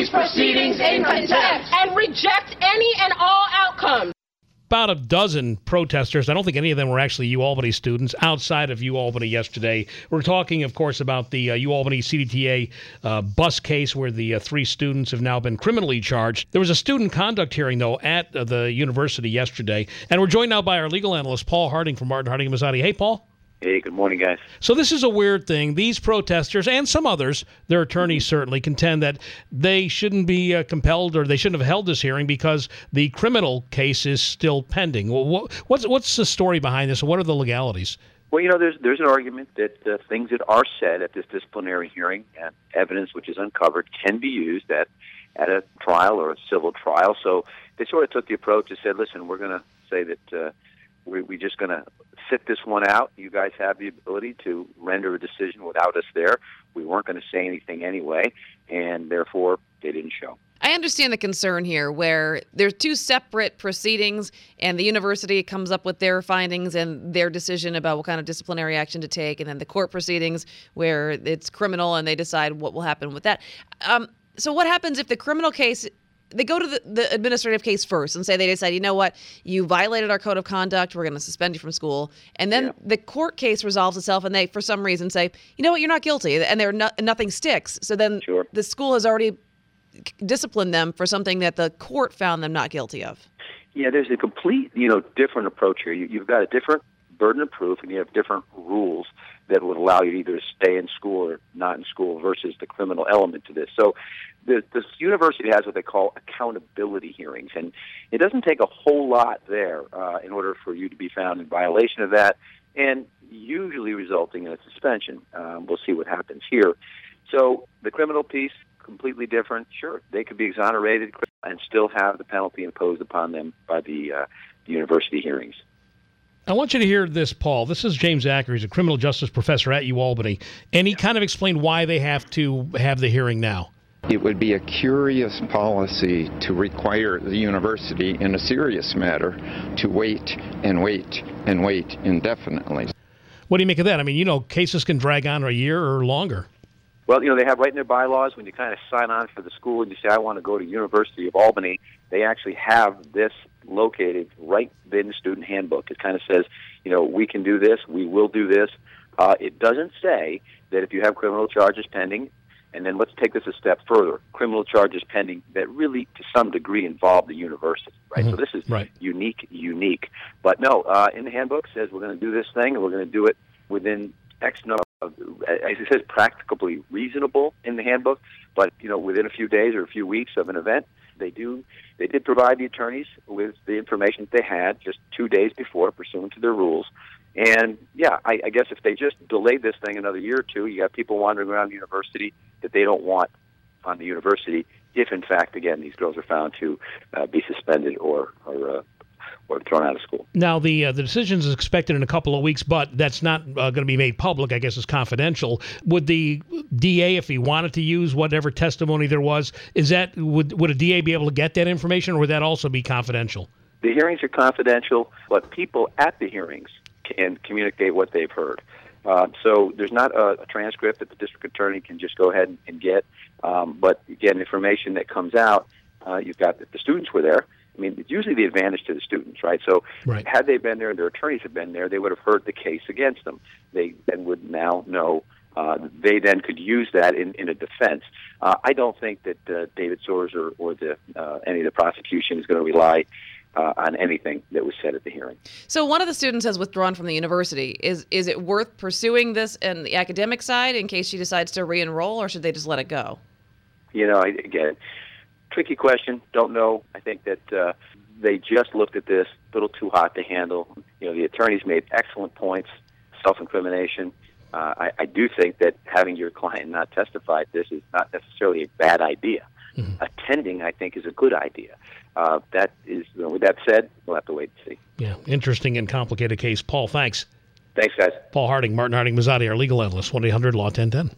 these proceedings in contempt and reject any and all outcomes about a dozen protesters. I don't think any of them were actually U Albany students outside of U Albany yesterday. We're talking, of course, about the uh, U Albany CDTA uh, bus case where the uh, three students have now been criminally charged. There was a student conduct hearing, though, at uh, the university yesterday. And we're joined now by our legal analyst, Paul Harding from Martin Harding and Mazzotti. Hey, Paul. Hey, good morning, guys. So this is a weird thing. These protesters and some others, their attorneys certainly contend that they shouldn't be uh, compelled or they shouldn't have held this hearing because the criminal case is still pending. Well, what's what's the story behind this? What are the legalities? Well, you know, there's there's an argument that uh, things that are said at this disciplinary hearing and evidence which is uncovered can be used at at a trial or a civil trial. So they sort of took the approach and said, "Listen, we're going to say that." Uh, we're, we're just going to sit this one out. You guys have the ability to render a decision without us there. We weren't going to say anything anyway, and therefore they didn't show. I understand the concern here where there's two separate proceedings and the university comes up with their findings and their decision about what kind of disciplinary action to take and then the court proceedings where it's criminal and they decide what will happen with that. Um, so what happens if the criminal case they go to the, the administrative case first and say they decide, you know what, you violated our code of conduct, we're going to suspend you from school, and then yeah. the court case resolves itself, and they, for some reason, say, you know what, you're not guilty, and they're not, nothing sticks. So then sure. the school has already disciplined them for something that the court found them not guilty of. Yeah, there's a complete, you know, different approach here. You, you've got a different burden of proof, and you have different rules that would allow you to either stay in school or not in school versus the criminal element to this. So the, this university has what they call accountability hearings, and it doesn't take a whole lot there uh, in order for you to be found in violation of that, and usually resulting in a suspension. Um, we'll see what happens here. So the criminal piece, completely different. Sure, they could be exonerated and still have the penalty imposed upon them by the, uh, the university hearings. I want you to hear this, Paul. This is James Acker. He's a criminal justice professor at UAlbany, and he kind of explained why they have to have the hearing now. It would be a curious policy to require the university, in a serious matter, to wait and wait and wait indefinitely. What do you make of that? I mean, you know, cases can drag on a year or longer. Well, you know, they have right in their bylaws when you kind of sign on for the school and you say, I want to go to University of Albany, they actually have this located right in the student handbook. It kind of says, you know, we can do this, we will do this. Uh, it doesn't say that if you have criminal charges pending, and then let's take this a step further, criminal charges pending that really, to some degree, involve the university, right? Mm-hmm. So this is right. unique, unique. But no, uh, in the handbook says we're going to do this thing, and we're going to do it within X number as it says, practically reasonable in the handbook. But you know, within a few days or a few weeks of an event, they do they did provide the attorneys with the information that they had just two days before, pursuant to their rules. And yeah, I, I guess if they just delayed this thing another year or two, you got people wandering around the university that they don't want on the university. If in fact, again, these girls are found to uh, be suspended or or uh, or thrown out of school. Now, the uh, the decision is expected in a couple of weeks, but that's not uh, going to be made public. I guess it's confidential. Would the DA, if he wanted to use whatever testimony there was, is that would would a DA be able to get that information, or would that also be confidential? The hearings are confidential, but people at the hearings can communicate what they've heard. Uh, so there's not a, a, transcript that the district attorney can just go ahead and, and get. Um, but again, information that comes out, uh, you've got that the students were there. I mean, it's usually the advantage to the students, right? So, right. had they been there and their attorneys had been there, they would have heard the case against them. They then would now know. Uh, they then could use that in, in a defense. Uh, I don't think that uh, David Soares or, or the, uh, any of the prosecution is going to rely uh, on anything that was said at the hearing. So one of the students has withdrawn from the university. Is is it worth pursuing this in the academic side in case she decides to re-enroll, or should they just let it go? You know, again, tricky question. Don't know. I think that uh, they just looked at this a little too hot to handle. You know, the attorneys made excellent points, self-incrimination. Uh, I, I do think that having your client not testify this is not necessarily a bad idea. Mm-hmm. Attending, I think, is a good idea. Uh, that is, you know, with that said, we'll have to wait and see. Yeah, interesting and complicated case. Paul, thanks. Thanks, guys. Paul Harding, Martin Harding Mazzotti, our legal analyst, 1 800 Law 1010.